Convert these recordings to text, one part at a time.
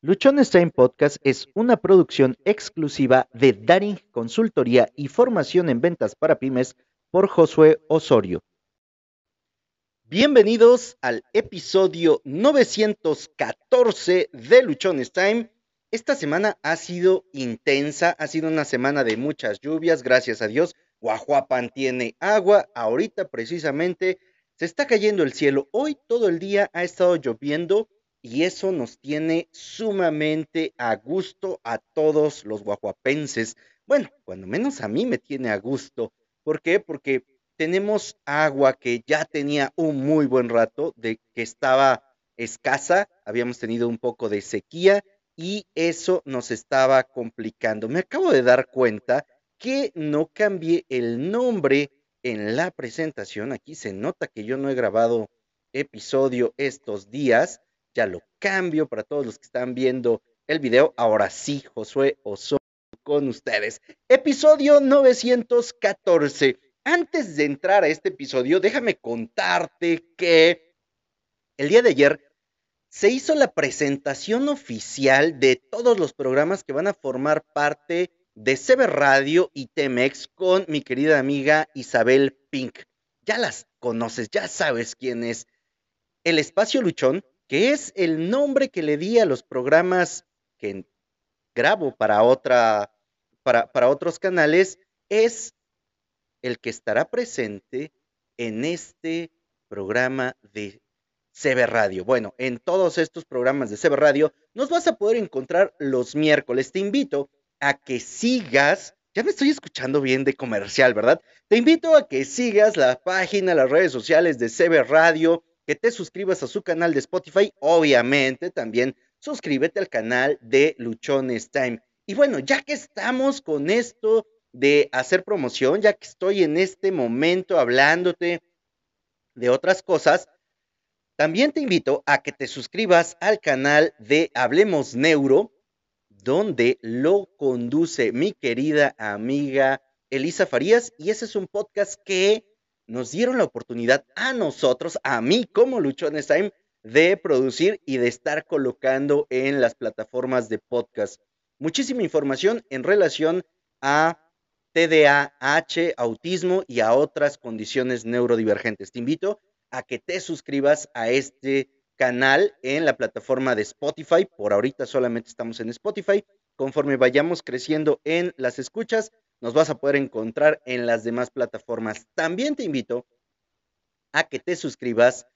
Luchones Time Podcast es una producción exclusiva de Daring Consultoría y Formación en Ventas para Pymes por Josué Osorio. Bienvenidos al episodio 914 de Luchones Time. Esta semana ha sido intensa, ha sido una semana de muchas lluvias, gracias a Dios. Guajuapan tiene agua, ahorita precisamente se está cayendo el cielo. Hoy todo el día ha estado lloviendo y eso nos tiene sumamente a gusto a todos los guajuapenses. Bueno, cuando menos a mí me tiene a gusto. ¿Por qué? Porque tenemos agua que ya tenía un muy buen rato de que estaba escasa, habíamos tenido un poco de sequía y eso nos estaba complicando. Me acabo de dar cuenta que no cambié el nombre en la presentación. Aquí se nota que yo no he grabado episodio estos días ya lo cambio para todos los que están viendo el video. Ahora sí, Josué Osorio con ustedes. Episodio 914. Antes de entrar a este episodio, déjame contarte que el día de ayer se hizo la presentación oficial de todos los programas que van a formar parte de CB Radio y Temex con mi querida amiga Isabel Pink. Ya las conoces, ya sabes quién es. El Espacio Luchón que es el nombre que le di a los programas que grabo para otra, para, otros canales, es el que estará presente en este programa de CB Radio. Bueno, en todos estos programas de CB Radio nos vas a poder encontrar los miércoles. Te invito a que sigas, ya me estoy escuchando bien de comercial, ¿verdad? Te invito a que sigas la página, las redes sociales de CB Radio, que te suscribas a su canal de Spotify. Obviamente también suscríbete al canal de Luchones Time. Y bueno, ya que estamos con esto de hacer promoción, ya que estoy en este momento hablándote de otras cosas, también te invito a que te suscribas al canal de Hablemos Neuro, donde lo conduce mi querida amiga Elisa Farías. Y ese es un podcast que nos dieron la oportunidad a nosotros, a mí como Luchones Time, de producir y de estar colocando en las plataformas de podcast. Muchísima información en relación a TDAH, autismo y a otras condiciones neurodivergentes. Te invito a que te suscribas a este canal en la plataforma de Spotify. Por ahorita solamente estamos en Spotify. Conforme vayamos creciendo en las escuchas, nos vas a poder encontrar en las demás plataformas. También te invito a que te suscribas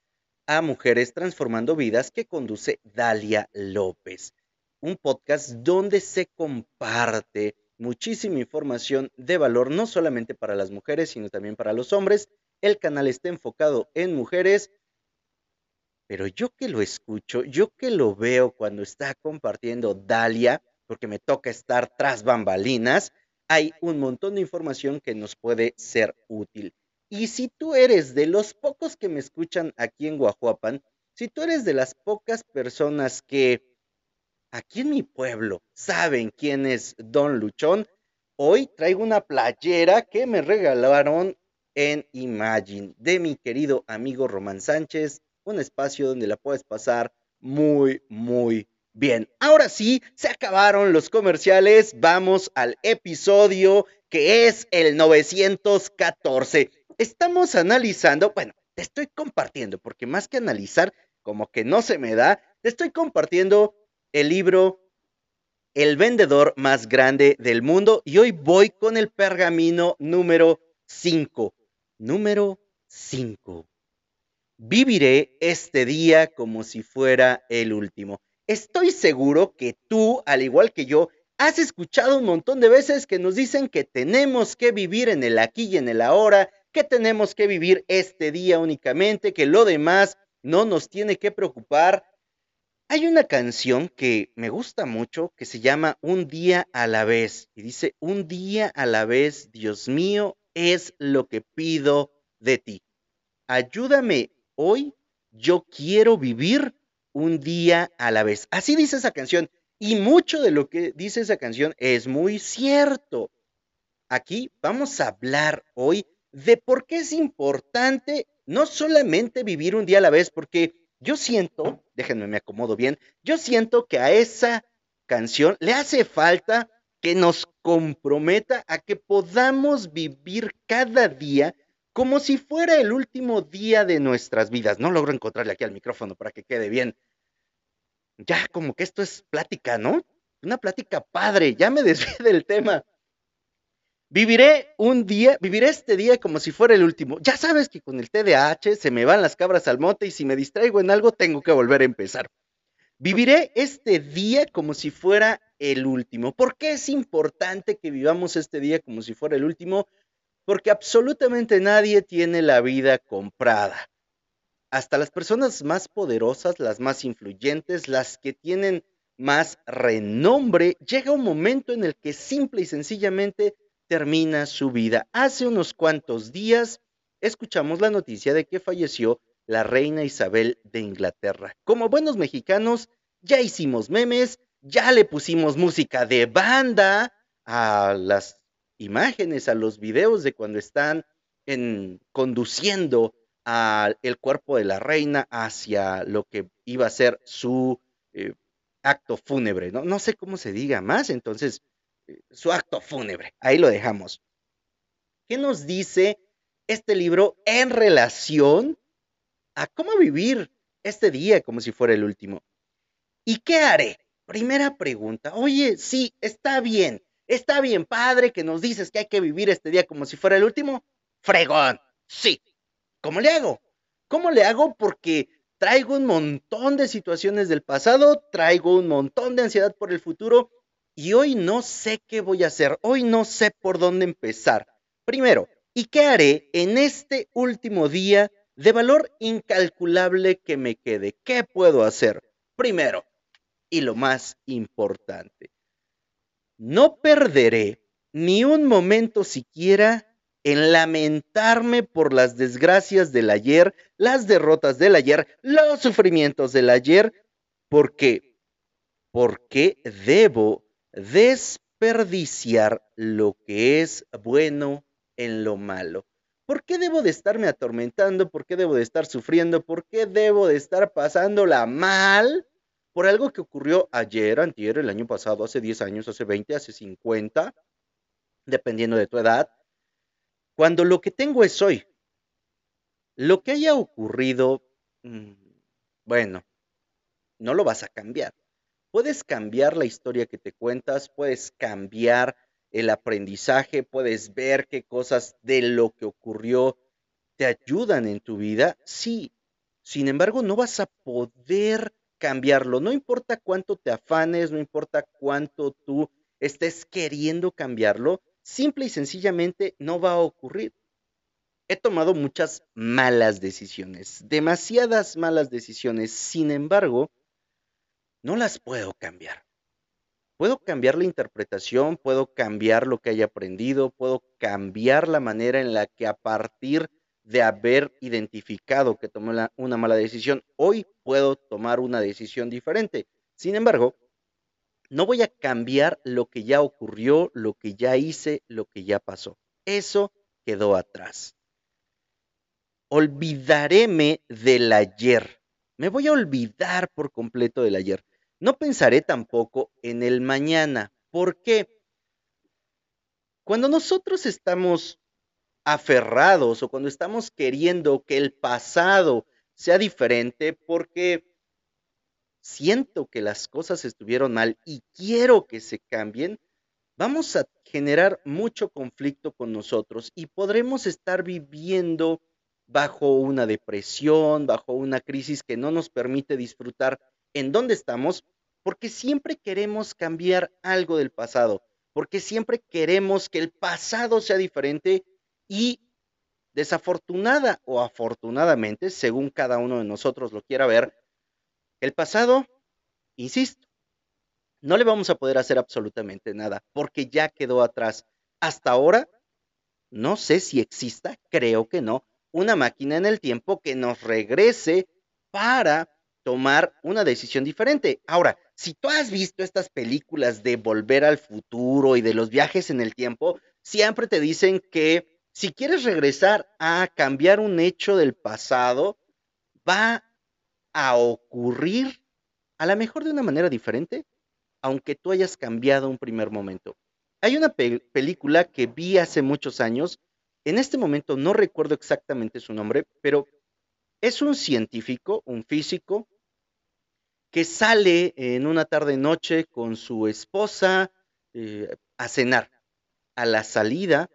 a Mujeres Transformando Vidas que conduce Dalia López, un podcast donde se comparte muchísima información de valor, no solamente para las mujeres, sino también para los hombres. El canal está enfocado en mujeres, pero yo que lo escucho, yo que lo veo cuando está compartiendo Dalia, porque me toca estar tras bambalinas, hay un montón de información que nos puede ser útil. Y si tú eres de los pocos que me escuchan aquí en Guajuapan, si tú eres de las pocas personas que aquí en mi pueblo saben quién es Don Luchón, hoy traigo una playera que me regalaron en Imagine de mi querido amigo Román Sánchez, un espacio donde la puedes pasar muy, muy Bien, ahora sí, se acabaron los comerciales. Vamos al episodio que es el 914. Estamos analizando, bueno, te estoy compartiendo, porque más que analizar, como que no se me da, te estoy compartiendo el libro El vendedor más grande del mundo y hoy voy con el pergamino número 5. Número 5. Viviré este día como si fuera el último. Estoy seguro que tú, al igual que yo, has escuchado un montón de veces que nos dicen que tenemos que vivir en el aquí y en el ahora, que tenemos que vivir este día únicamente, que lo demás no nos tiene que preocupar. Hay una canción que me gusta mucho que se llama Un día a la vez y dice, un día a la vez, Dios mío, es lo que pido de ti. Ayúdame hoy, yo quiero vivir un día a la vez. Así dice esa canción. Y mucho de lo que dice esa canción es muy cierto. Aquí vamos a hablar hoy de por qué es importante no solamente vivir un día a la vez, porque yo siento, déjenme me acomodo bien, yo siento que a esa canción le hace falta que nos comprometa a que podamos vivir cada día como si fuera el último día de nuestras vidas. No logro encontrarle aquí al micrófono para que quede bien. Ya como que esto es plática, ¿no? Una plática padre, ya me desvié del tema. Viviré un día, viviré este día como si fuera el último. Ya sabes que con el TDAH se me van las cabras al monte y si me distraigo en algo tengo que volver a empezar. Viviré este día como si fuera el último. ¿Por qué es importante que vivamos este día como si fuera el último? Porque absolutamente nadie tiene la vida comprada. Hasta las personas más poderosas, las más influyentes, las que tienen más renombre, llega un momento en el que simple y sencillamente termina su vida. Hace unos cuantos días escuchamos la noticia de que falleció la reina Isabel de Inglaterra. Como buenos mexicanos, ya hicimos memes, ya le pusimos música de banda a las imágenes, a los videos de cuando están en, conduciendo al cuerpo de la reina hacia lo que iba a ser su eh, acto fúnebre, ¿no? No sé cómo se diga más, entonces, eh, su acto fúnebre, ahí lo dejamos. ¿Qué nos dice este libro en relación a cómo vivir este día como si fuera el último? ¿Y qué haré? Primera pregunta. Oye, sí, está bien. Está bien, padre, que nos dices que hay que vivir este día como si fuera el último. Fregón. Sí. ¿Cómo le hago? ¿Cómo le hago? Porque traigo un montón de situaciones del pasado, traigo un montón de ansiedad por el futuro y hoy no sé qué voy a hacer. Hoy no sé por dónde empezar. Primero, ¿y qué haré en este último día de valor incalculable que me quede? ¿Qué puedo hacer? Primero, y lo más importante, no perderé ni un momento siquiera en lamentarme por las desgracias del ayer, las derrotas del ayer, los sufrimientos del ayer, porque, porque debo desperdiciar lo que es bueno en lo malo. ¿Por qué debo de estarme atormentando? ¿Por qué debo de estar sufriendo? ¿Por qué debo de estar pasándola mal? Por algo que ocurrió ayer, antier, el año pasado, hace 10 años, hace 20, hace 50, dependiendo de tu edad, cuando lo que tengo es hoy. Lo que haya ocurrido, mm, bueno, no lo vas a cambiar. Puedes cambiar la historia que te cuentas, puedes cambiar el aprendizaje, puedes ver qué cosas de lo que ocurrió te ayudan en tu vida, sí. Sin embargo, no vas a poder cambiarlo. No importa cuánto te afanes, no importa cuánto tú estés queriendo cambiarlo, simple y sencillamente no va a ocurrir. He tomado muchas malas decisiones, demasiadas malas decisiones, sin embargo, no las puedo cambiar. Puedo cambiar la interpretación, puedo cambiar lo que haya aprendido, puedo cambiar la manera en la que a partir de haber identificado que tomé una mala decisión, hoy puedo tomar una decisión diferente. Sin embargo, no voy a cambiar lo que ya ocurrió, lo que ya hice, lo que ya pasó. Eso quedó atrás. Olvidaréme del ayer. Me voy a olvidar por completo del ayer. No pensaré tampoco en el mañana. ¿Por qué? Cuando nosotros estamos aferrados o cuando estamos queriendo que el pasado sea diferente porque siento que las cosas estuvieron mal y quiero que se cambien, vamos a generar mucho conflicto con nosotros y podremos estar viviendo bajo una depresión, bajo una crisis que no nos permite disfrutar en dónde estamos, porque siempre queremos cambiar algo del pasado, porque siempre queremos que el pasado sea diferente y desafortunada o afortunadamente, según cada uno de nosotros lo quiera ver, el pasado, insisto, no le vamos a poder hacer absolutamente nada porque ya quedó atrás. Hasta ahora, no sé si exista, creo que no, una máquina en el tiempo que nos regrese para tomar una decisión diferente. Ahora, si tú has visto estas películas de volver al futuro y de los viajes en el tiempo, siempre te dicen que si quieres regresar a cambiar un hecho del pasado, va a ocurrir a lo mejor de una manera diferente, aunque tú hayas cambiado un primer momento. Hay una película que vi hace muchos años, en este momento no recuerdo exactamente su nombre, pero es un científico, un físico, que sale en una tarde-noche con su esposa eh, a cenar. A la salida,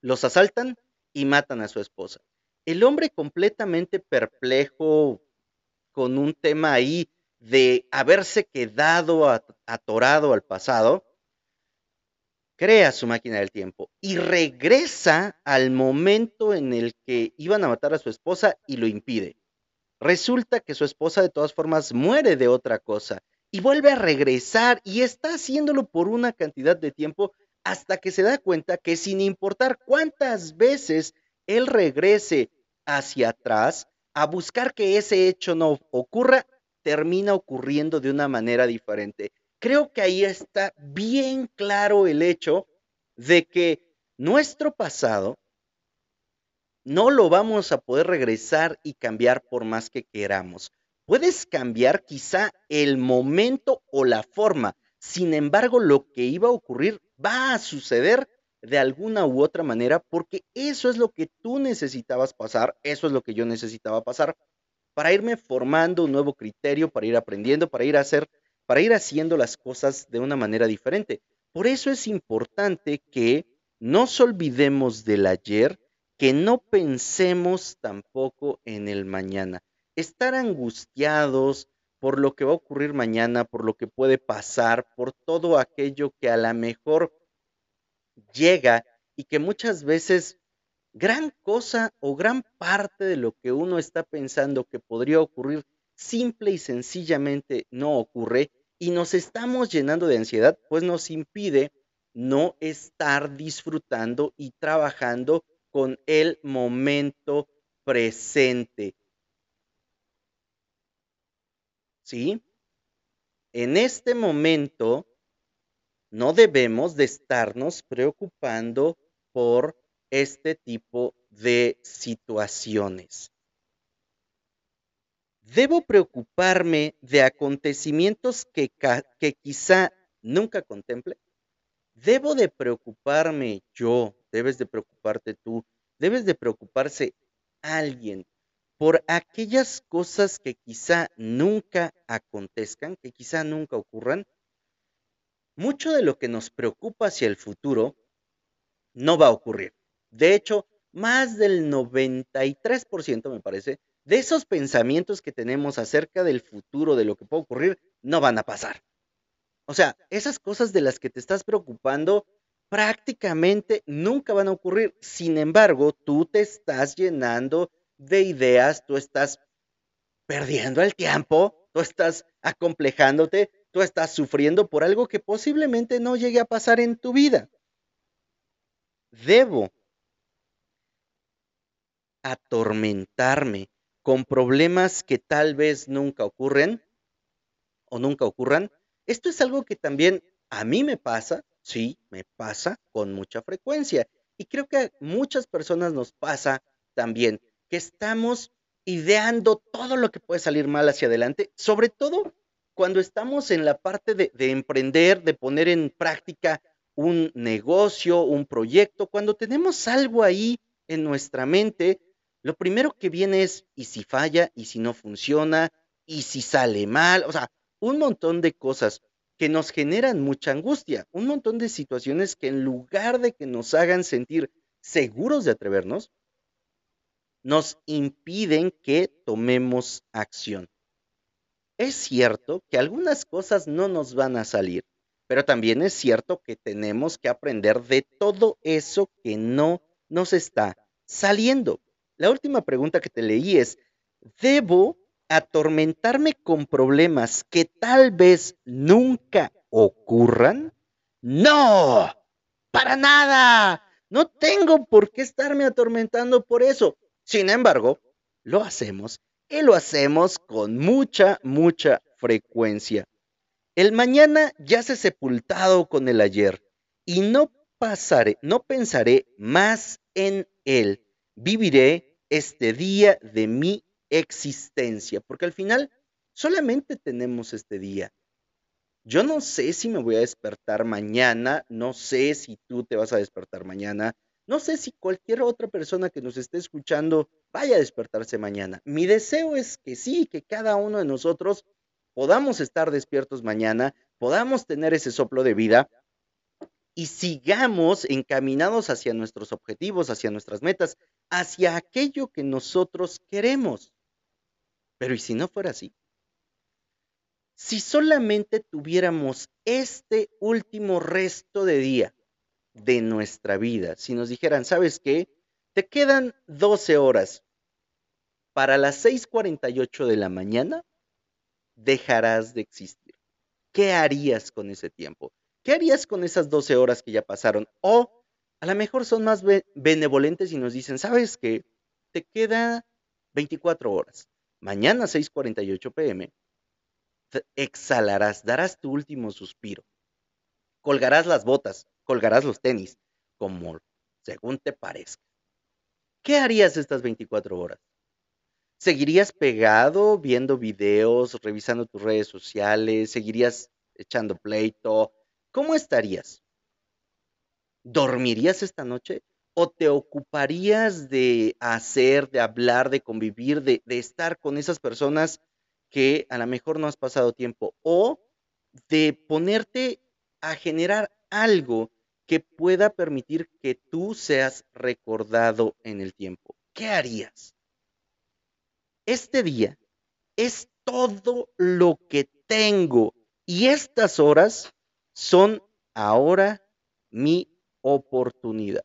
los asaltan y matan a su esposa. El hombre completamente perplejo con un tema ahí de haberse quedado atorado al pasado, crea su máquina del tiempo y regresa al momento en el que iban a matar a su esposa y lo impide. Resulta que su esposa de todas formas muere de otra cosa y vuelve a regresar y está haciéndolo por una cantidad de tiempo hasta que se da cuenta que sin importar cuántas veces él regrese hacia atrás a buscar que ese hecho no ocurra, termina ocurriendo de una manera diferente. Creo que ahí está bien claro el hecho de que nuestro pasado no lo vamos a poder regresar y cambiar por más que queramos. Puedes cambiar quizá el momento o la forma, sin embargo lo que iba a ocurrir va a suceder de alguna u otra manera porque eso es lo que tú necesitabas pasar, eso es lo que yo necesitaba pasar para irme formando un nuevo criterio, para ir aprendiendo, para ir a hacer, para ir haciendo las cosas de una manera diferente. Por eso es importante que no nos olvidemos del ayer, que no pensemos tampoco en el mañana. Estar angustiados por lo que va a ocurrir mañana, por lo que puede pasar, por todo aquello que a lo mejor llega y que muchas veces gran cosa o gran parte de lo que uno está pensando que podría ocurrir simple y sencillamente no ocurre y nos estamos llenando de ansiedad, pues nos impide no estar disfrutando y trabajando con el momento presente. ¿Sí? En este momento no debemos de estarnos preocupando por este tipo de situaciones. ¿Debo preocuparme de acontecimientos que, quizá nunca contemple? ¿Debo de preocuparme yo? ¿Debes de preocuparte tú? ¿Debes de preocuparse alguien por aquellas cosas que quizá nunca acontezcan, que quizá nunca ocurran? Mucho de lo que nos preocupa hacia el futuro no va a ocurrir. De hecho, más del 93%, me parece, de esos pensamientos que tenemos acerca del futuro, de lo que puede ocurrir, no van a pasar. O sea, esas cosas de las que te estás preocupando prácticamente nunca van a ocurrir. Sin embargo, tú te estás llenando de ideas, tú estás perdiendo el tiempo, tú estás acomplejándote, tú estás sufriendo por algo que posiblemente no llegue a pasar en tu vida. Debo atormentarme con problemas que tal vez nunca ocurren o nunca ocurran. Esto es algo que también a mí me pasa, sí, me pasa con mucha frecuencia. Y creo que a muchas personas nos pasa también que estamos ideando todo lo que puede salir mal hacia adelante, sobre todo cuando estamos en la parte de, de emprender, de poner en práctica un negocio, un proyecto, cuando tenemos algo ahí en nuestra mente lo primero que viene es, ¿y si falla? ¿Y si no funciona? ¿Y si sale mal? O sea, un montón de cosas que nos generan mucha angustia, un montón de situaciones que en lugar de que nos hagan sentir seguros de atrevernos, nos impiden que tomemos acción. Es cierto que algunas cosas no nos van a salir, pero también es cierto que tenemos que aprender de todo eso que no nos está saliendo. La última pregunta que te leí es, ¿debo atormentarme con problemas que tal vez nunca ocurran? No, para nada. No tengo por qué estarme atormentando por eso. Sin embargo, lo hacemos y lo hacemos con mucha, mucha frecuencia. El mañana ya se sepultado con el ayer y no pasaré, no pensaré más en él. Viviré este día de mi existencia, porque al final solamente tenemos este día. Yo no sé si me voy a despertar mañana, no sé si tú te vas a despertar mañana, no sé si cualquier otra persona que nos esté escuchando vaya a despertarse mañana. Mi deseo es que sí, que cada uno de nosotros podamos estar despiertos mañana, podamos tener ese soplo de vida y sigamos encaminados hacia nuestros objetivos, hacia nuestras metas, hacia aquello que nosotros queremos. Pero ¿y si no fuera así? Si solamente tuviéramos este último resto de día de nuestra vida, si nos dijeran, ¿sabes qué? Te quedan 12 horas. Para las 6.48 de la mañana, dejarás de existir. ¿Qué harías con ese tiempo? ¿Qué harías con esas 12 horas que ya pasaron? O a lo mejor son más benevolentes y nos dicen, ¿sabes qué? Te queda 24 horas. Mañana 6:48 pm exhalarás, darás tu último suspiro. Colgarás las botas, colgarás los tenis, como según te parezca. ¿Qué harías estas 24 horas? ¿Seguirías pegado viendo videos, revisando tus redes sociales? ¿Seguirías echando pleito? ¿Cómo estarías? ¿Dormirías esta noche? ¿O te ocuparías de hacer, de hablar, de convivir, de, de estar con esas personas que a lo mejor no has pasado tiempo? ¿O de ponerte a generar algo que pueda permitir que tú seas recordado en el tiempo? ¿Qué harías? Este día es todo lo que tengo y estas horas son ahora mi oportunidad.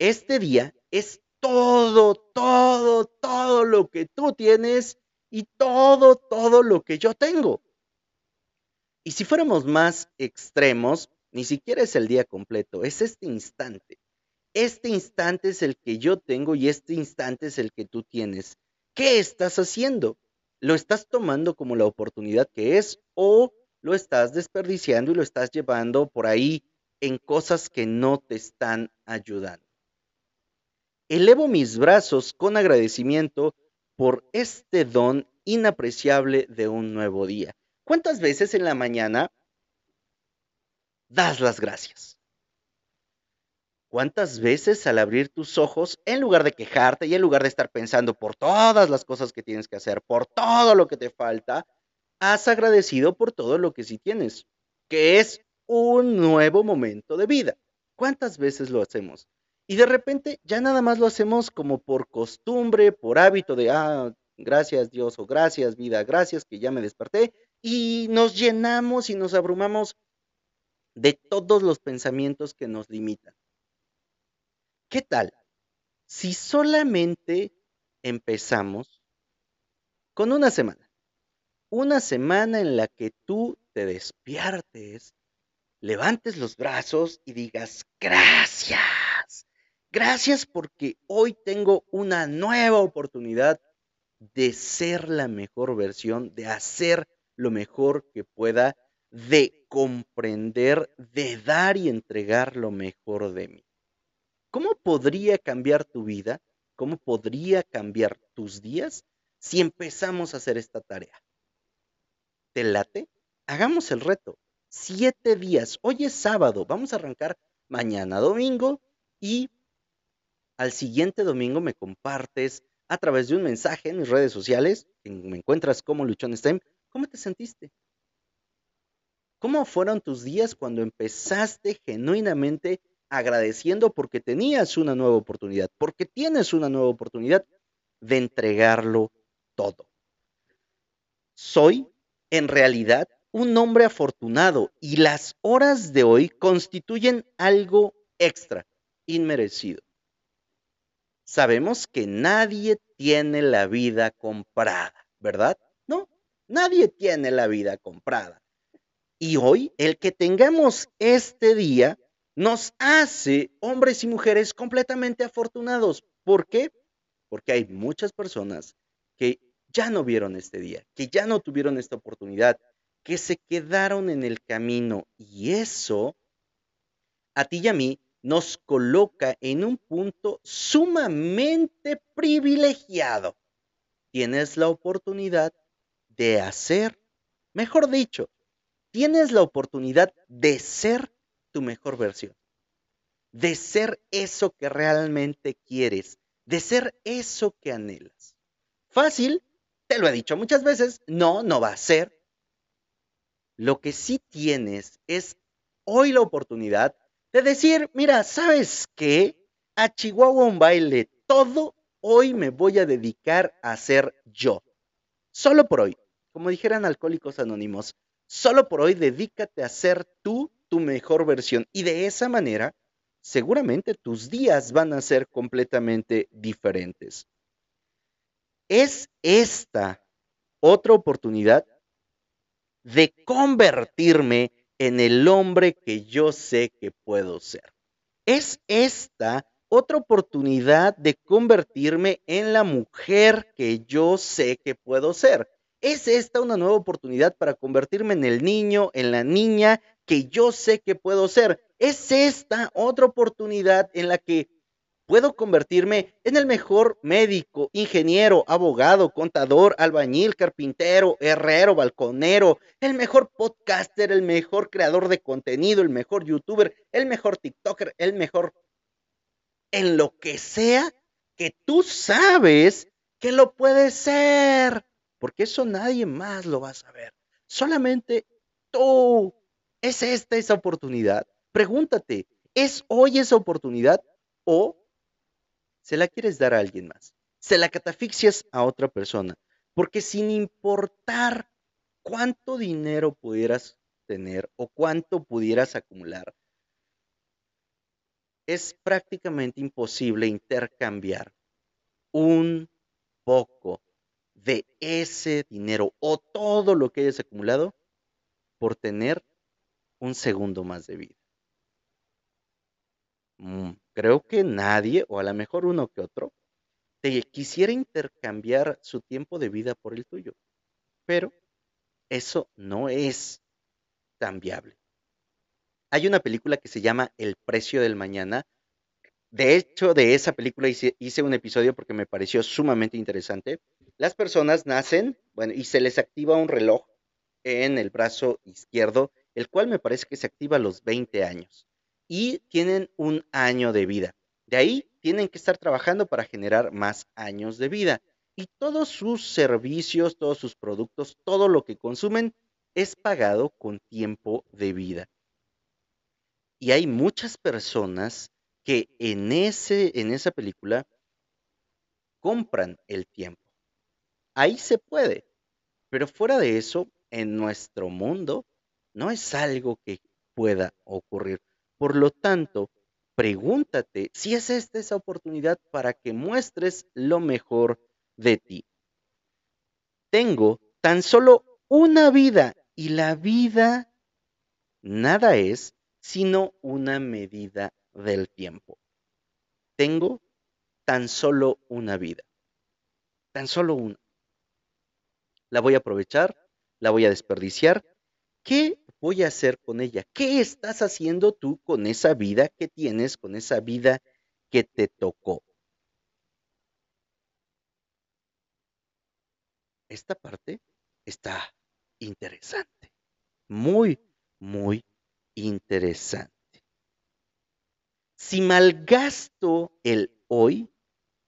Este día es todo, todo, todo lo que tú tienes y todo, todo lo que yo tengo. Y si fuéramos más extremos, ni siquiera es el día completo, es este instante. Este instante es el que yo tengo y este instante es el que tú tienes. ¿Qué estás haciendo? ¿Lo estás tomando como la oportunidad que es o lo estás desperdiciando y lo estás llevando por ahí en cosas que no te están ayudando? Elevo mis brazos con agradecimiento por este don inapreciable de un nuevo día. ¿Cuántas veces en la mañana das las gracias? ¿Cuántas veces al abrir tus ojos, en lugar de quejarte y en lugar de estar pensando por todas las cosas que tienes que hacer, por todo lo que te falta, has agradecido por todo lo que sí tienes, que es un nuevo momento de vida? ¿Cuántas veces lo hacemos? Y de repente ya nada más lo hacemos como por costumbre, por hábito de, ah, gracias Dios o gracias vida, gracias que ya me desperté. Y nos llenamos y nos abrumamos de todos los pensamientos que nos limitan. ¿Qué tal? Si solamente empezamos con una semana, una semana en la que tú te despiertes, levantes los brazos y digas, gracias, gracias porque hoy tengo una nueva oportunidad de ser la mejor versión, de hacer lo mejor que pueda, de comprender, de dar y entregar lo mejor de mí. ¿Cómo podría cambiar tu vida? ¿Cómo podría cambiar tus días si empezamos a hacer esta tarea? ¿Te late? Hagamos el reto. Siete días. Hoy es sábado. Vamos a arrancar mañana domingo y al siguiente domingo me compartes a través de un mensaje en mis redes sociales, me encuentras como Luchón STEM, ¿cómo te sentiste? ¿Cómo fueron tus días cuando empezaste genuinamente agradeciendo porque tenías una nueva oportunidad, porque tienes una nueva oportunidad de entregarlo todo. Soy, en realidad, un hombre afortunado y las horas de hoy constituyen algo extra, inmerecido. Sabemos que nadie tiene la vida comprada, ¿verdad? No, nadie tiene la vida comprada. Y hoy, el que tengamos este día nos hace hombres y mujeres completamente afortunados. ¿Por qué? Porque hay muchas personas que ya no vieron este día, que ya no tuvieron esta oportunidad, que se quedaron en el camino. Y eso, a ti y a mí, nos coloca en un punto sumamente privilegiado. tienes la oportunidad de hacer, mejor dicho, tienes la oportunidad de ser tu mejor versión, de ser eso que realmente quieres, de ser eso que anhelas. Fácil, te lo he dicho muchas veces, no, no va a ser. Lo que sí tienes es hoy la oportunidad de decir, mira, ¿sabes qué? A Chihuahua un baile, todo hoy me voy a dedicar a ser yo. Solo por hoy, como dijeran alcohólicos anónimos, solo por hoy dedícate a ser tú tu mejor versión. Y de esa manera, seguramente tus días van a ser completamente diferentes. Es esta otra oportunidad de convertirme en el hombre que yo sé que puedo ser. Es esta otra oportunidad de convertirme en la mujer que yo sé que puedo ser. Es esta una nueva oportunidad para convertirme en el niño, en la niña que yo sé que puedo ser. Es esta otra oportunidad en la que puedo convertirme en el mejor médico, ingeniero, abogado, contador, albañil, carpintero, herrero, balconero, el mejor podcaster, el mejor creador de contenido, el mejor youtuber, el mejor TikToker, el mejor en lo que sea que tú sabes que lo puede ser, porque eso nadie más lo va a saber. Solamente tú. ¿Es esta esa oportunidad? Pregúntate, ¿es hoy esa oportunidad o se la quieres dar a alguien más? Se la catafixias a otra persona, porque sin importar cuánto dinero pudieras tener o cuánto pudieras acumular, es prácticamente imposible intercambiar un poco de ese dinero o todo lo que hayas acumulado por tener un segundo más de vida. Mm, creo que nadie, o a lo mejor uno que otro, te quisiera intercambiar su tiempo de vida por el tuyo. Pero eso no es tan viable. Hay una película que se llama El precio del mañana. De hecho, de esa película hice, un episodio porque me pareció sumamente interesante. Las personas nacen, bueno, y se les activa un reloj en el brazo izquierdo, el cual me parece que se activa a los 20 años. Y tienen un año de vida. De ahí tienen que estar trabajando para generar más años de vida. Y todos sus servicios, todos sus productos, todo lo que consumen es pagado con tiempo de vida. Y hay muchas personas que en, ese, en esa película compran el tiempo. Ahí se puede, pero fuera de eso, en nuestro mundo, no es algo que pueda ocurrir. Por lo tanto, pregúntate si es esta esa oportunidad para que muestres lo mejor de ti. Tengo tan solo una vida y la vida nada es sino una medida del tiempo. Tengo tan solo una vida, tan solo una. La voy a aprovechar, la voy a desperdiciar. ¿Qué voy a hacer con ella? ¿Qué estás haciendo tú con esa vida que tienes, con esa vida que te tocó? Esta parte está interesante, muy, muy interesante. Si malgasto el hoy,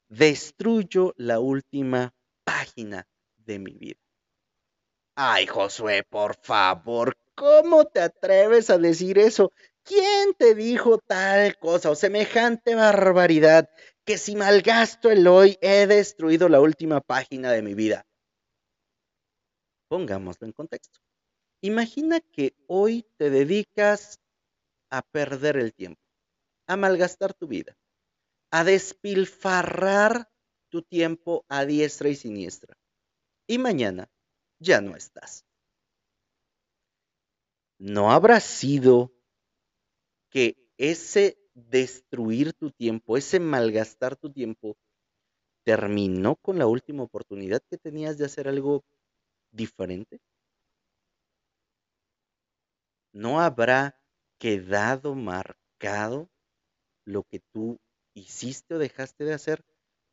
destruyo la última página de mi vida. Ay, Josué, por favor, ¿cómo te atreves a decir eso? ¿Quién te dijo tal cosa o semejante barbaridad que si malgasto el hoy he destruido la última página de mi vida? Pongámoslo en contexto. Imagina que hoy te dedicas a perder el tiempo, a malgastar tu vida, a despilfarrar tu tiempo a diestra y siniestra. Y mañana ya no estás. ¿No habrá sido que ese destruir tu tiempo, ese malgastar tu tiempo, terminó con la última oportunidad que tenías de hacer algo diferente? no habrá quedado marcado lo que tú hiciste o dejaste de hacer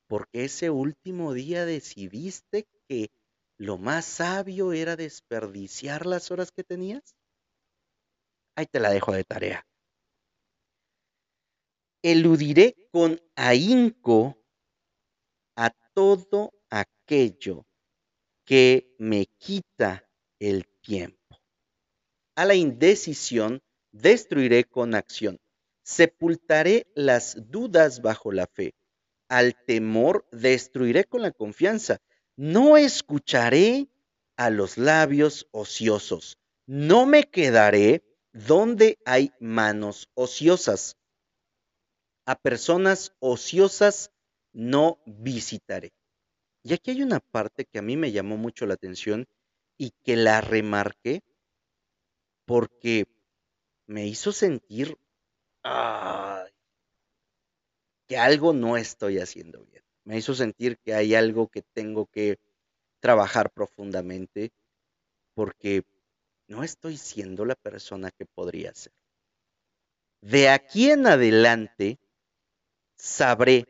porque ese último día decidiste que lo más sabio era desperdiciar las horas que tenías? Ahí te la dejo de tarea. Eludiré con ahínco a todo aquello que me quita el tiempo. A la indecisión destruiré con acción. Sepultaré las dudas bajo la fe. Al temor destruiré con la confianza. No escucharé a los labios ociosos. No me quedaré donde hay manos ociosas. A personas ociosas no visitaré. Y aquí hay una parte que a mí me llamó mucho la atención y que la remarqué porque me hizo sentir que algo no estoy haciendo bien. Me hizo sentir que hay algo que tengo que trabajar profundamente porque no estoy siendo la persona que podría ser. De aquí en adelante sabré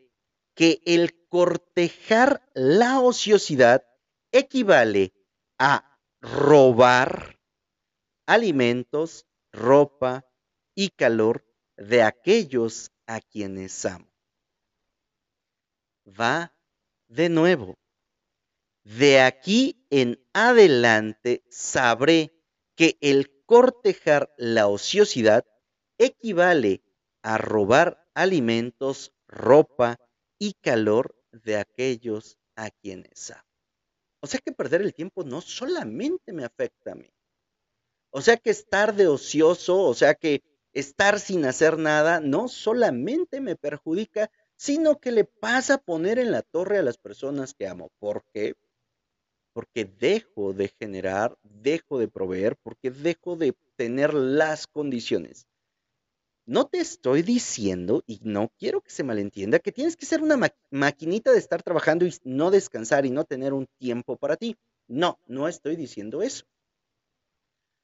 que el cortejar la ociosidad equivale a robar alimentos, ropa y calor de aquellos a quienes amo. Va de nuevo. De aquí en adelante sabré que el cortejar la ociosidad equivale a robar alimentos, ropa y calor de aquellos a quienes amo. O sea que perder el tiempo no solamente me afecta a mí. O sea que estar de ocioso, o sea que estar sin hacer nada, no solamente me perjudica, sino que le pasa a poner en la torre a las personas que amo. ¿Por qué? Porque dejo de generar, dejo de proveer, porque dejo de tener las condiciones no te estoy diciendo, y no quiero que se malentienda, que tienes que ser una maquinita de estar trabajando y no descansar y no tener un tiempo para ti. No, no estoy diciendo eso.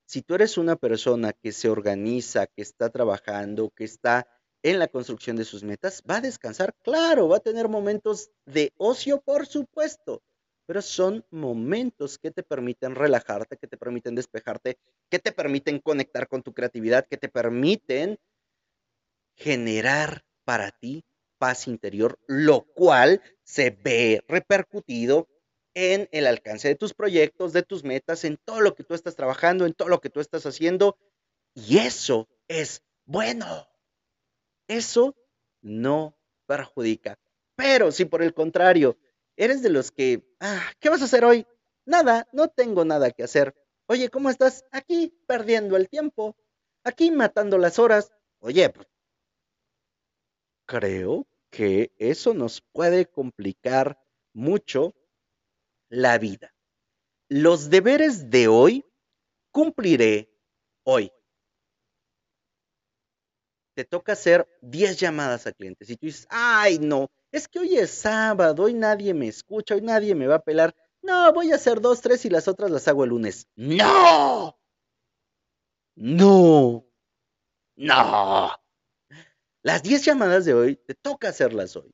Si tú eres una persona que se organiza, que está trabajando, que está en la construcción de sus metas, va a descansar, claro, va a tener momentos de ocio, por supuesto, pero son momentos que te permiten relajarte, que te permiten despejarte, que te permiten conectar con tu creatividad, que te permiten generar para ti paz interior, lo cual se ve repercutido en el alcance de tus proyectos, de tus metas, en todo lo que tú estás trabajando, en todo lo que tú estás haciendo. Y eso es bueno. Eso no perjudica. Pero si por el contrario, eres de los que, ah, ¿qué vas a hacer hoy? Nada, no tengo nada que hacer. Oye, ¿cómo estás? Aquí perdiendo el tiempo, aquí matando las horas. Oye, pues creo que eso nos puede complicar mucho la vida. Los deberes de hoy cumpliré hoy. Te toca hacer 10 llamadas a clientes y tú dices, ay no, es que hoy es sábado, hoy nadie me escucha, hoy nadie me va a pelar. No, voy a hacer dos, tres y las otras las hago el lunes. No. No. No. Las 10 llamadas de hoy, te toca hacerlas hoy.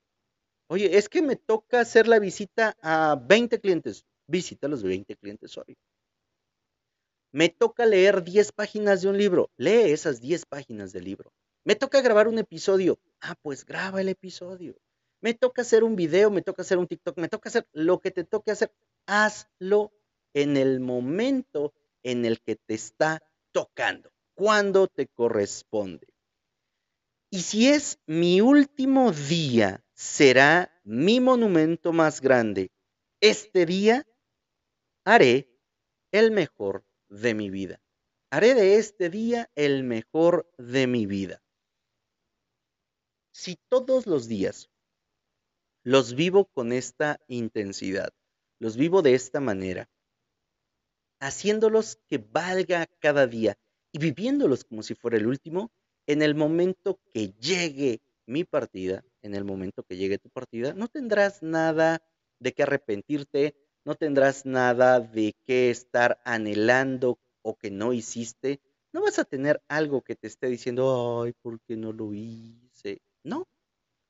Oye, es que me toca hacer la visita a 20 clientes. Visita a los 20 clientes hoy. Me toca leer 10 páginas de un libro. Lee esas 10 páginas del libro. Me toca grabar un episodio. Ah, pues graba el episodio. Me toca hacer un video, me toca hacer un TikTok, me toca hacer lo que te toque hacer. Hazlo en el momento en el que te está tocando, cuando te corresponde. Y si es mi último día, será mi monumento más grande. Este día haré el mejor de mi vida. Haré de este día el mejor de mi vida. Si todos los días los vivo con esta intensidad, los vivo de esta manera, haciéndolos que valga cada día y viviéndolos como si fuera el último, en el momento que llegue mi partida, en el momento que llegue tu partida, no tendrás nada de qué arrepentirte, no tendrás nada de qué estar anhelando o que no hiciste. No vas a tener algo que te esté diciendo, ay, ¿por qué no lo hice? No,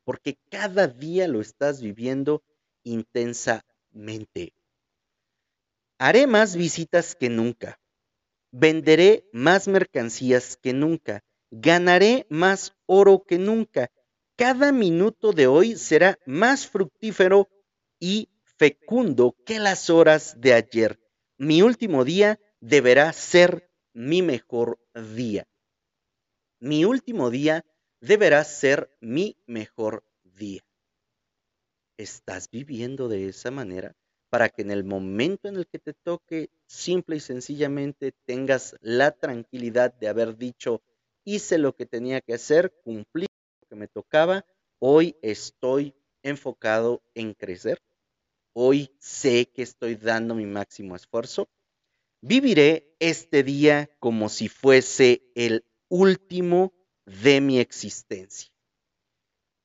porque cada día lo estás viviendo intensamente. Haré más visitas que nunca. Venderé más mercancías que nunca. Ganaré más oro que nunca. Cada minuto de hoy será más fructífero y fecundo que las horas de ayer. Mi último día deberá ser mi mejor día. Mi último día deberá ser mi mejor día. ¿Estás viviendo de esa manera? para que en el momento en el que te toque, simple y sencillamente tengas la tranquilidad de haber dicho, hice lo que tenía que hacer, cumplí lo que me tocaba, hoy estoy enfocado en crecer, hoy sé que estoy dando mi máximo esfuerzo, viviré este día como si fuese el último de mi existencia.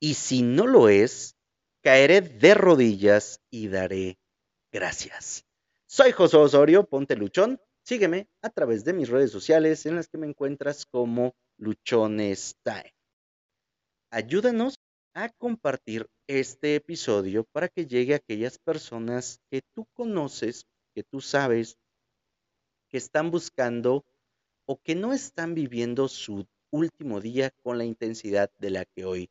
Y si no lo es, caeré de rodillas y daré Gracias. Soy José Osorio, ponte luchón. Sígueme a través de mis redes sociales en las que me encuentras como Luchones Time. Ayúdanos a compartir este episodio para que llegue a aquellas personas que tú conoces, que tú sabes, que están buscando o que no están viviendo su último día con la intensidad de la que hoy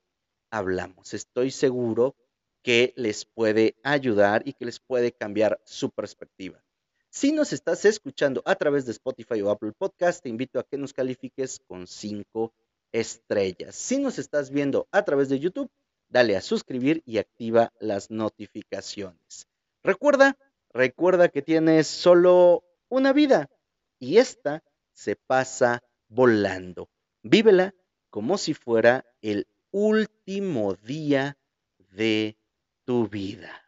hablamos. Estoy seguro que les puede ayudar y que les puede cambiar su perspectiva. Si nos estás escuchando a través de Spotify o Apple Podcast, te invito a que nos califiques con cinco estrellas. Si nos estás viendo a través de YouTube, dale a suscribir y activa las notificaciones. Recuerda, recuerda que tienes solo una vida y esta se pasa volando. Vívela como si fuera el último día de tu vida.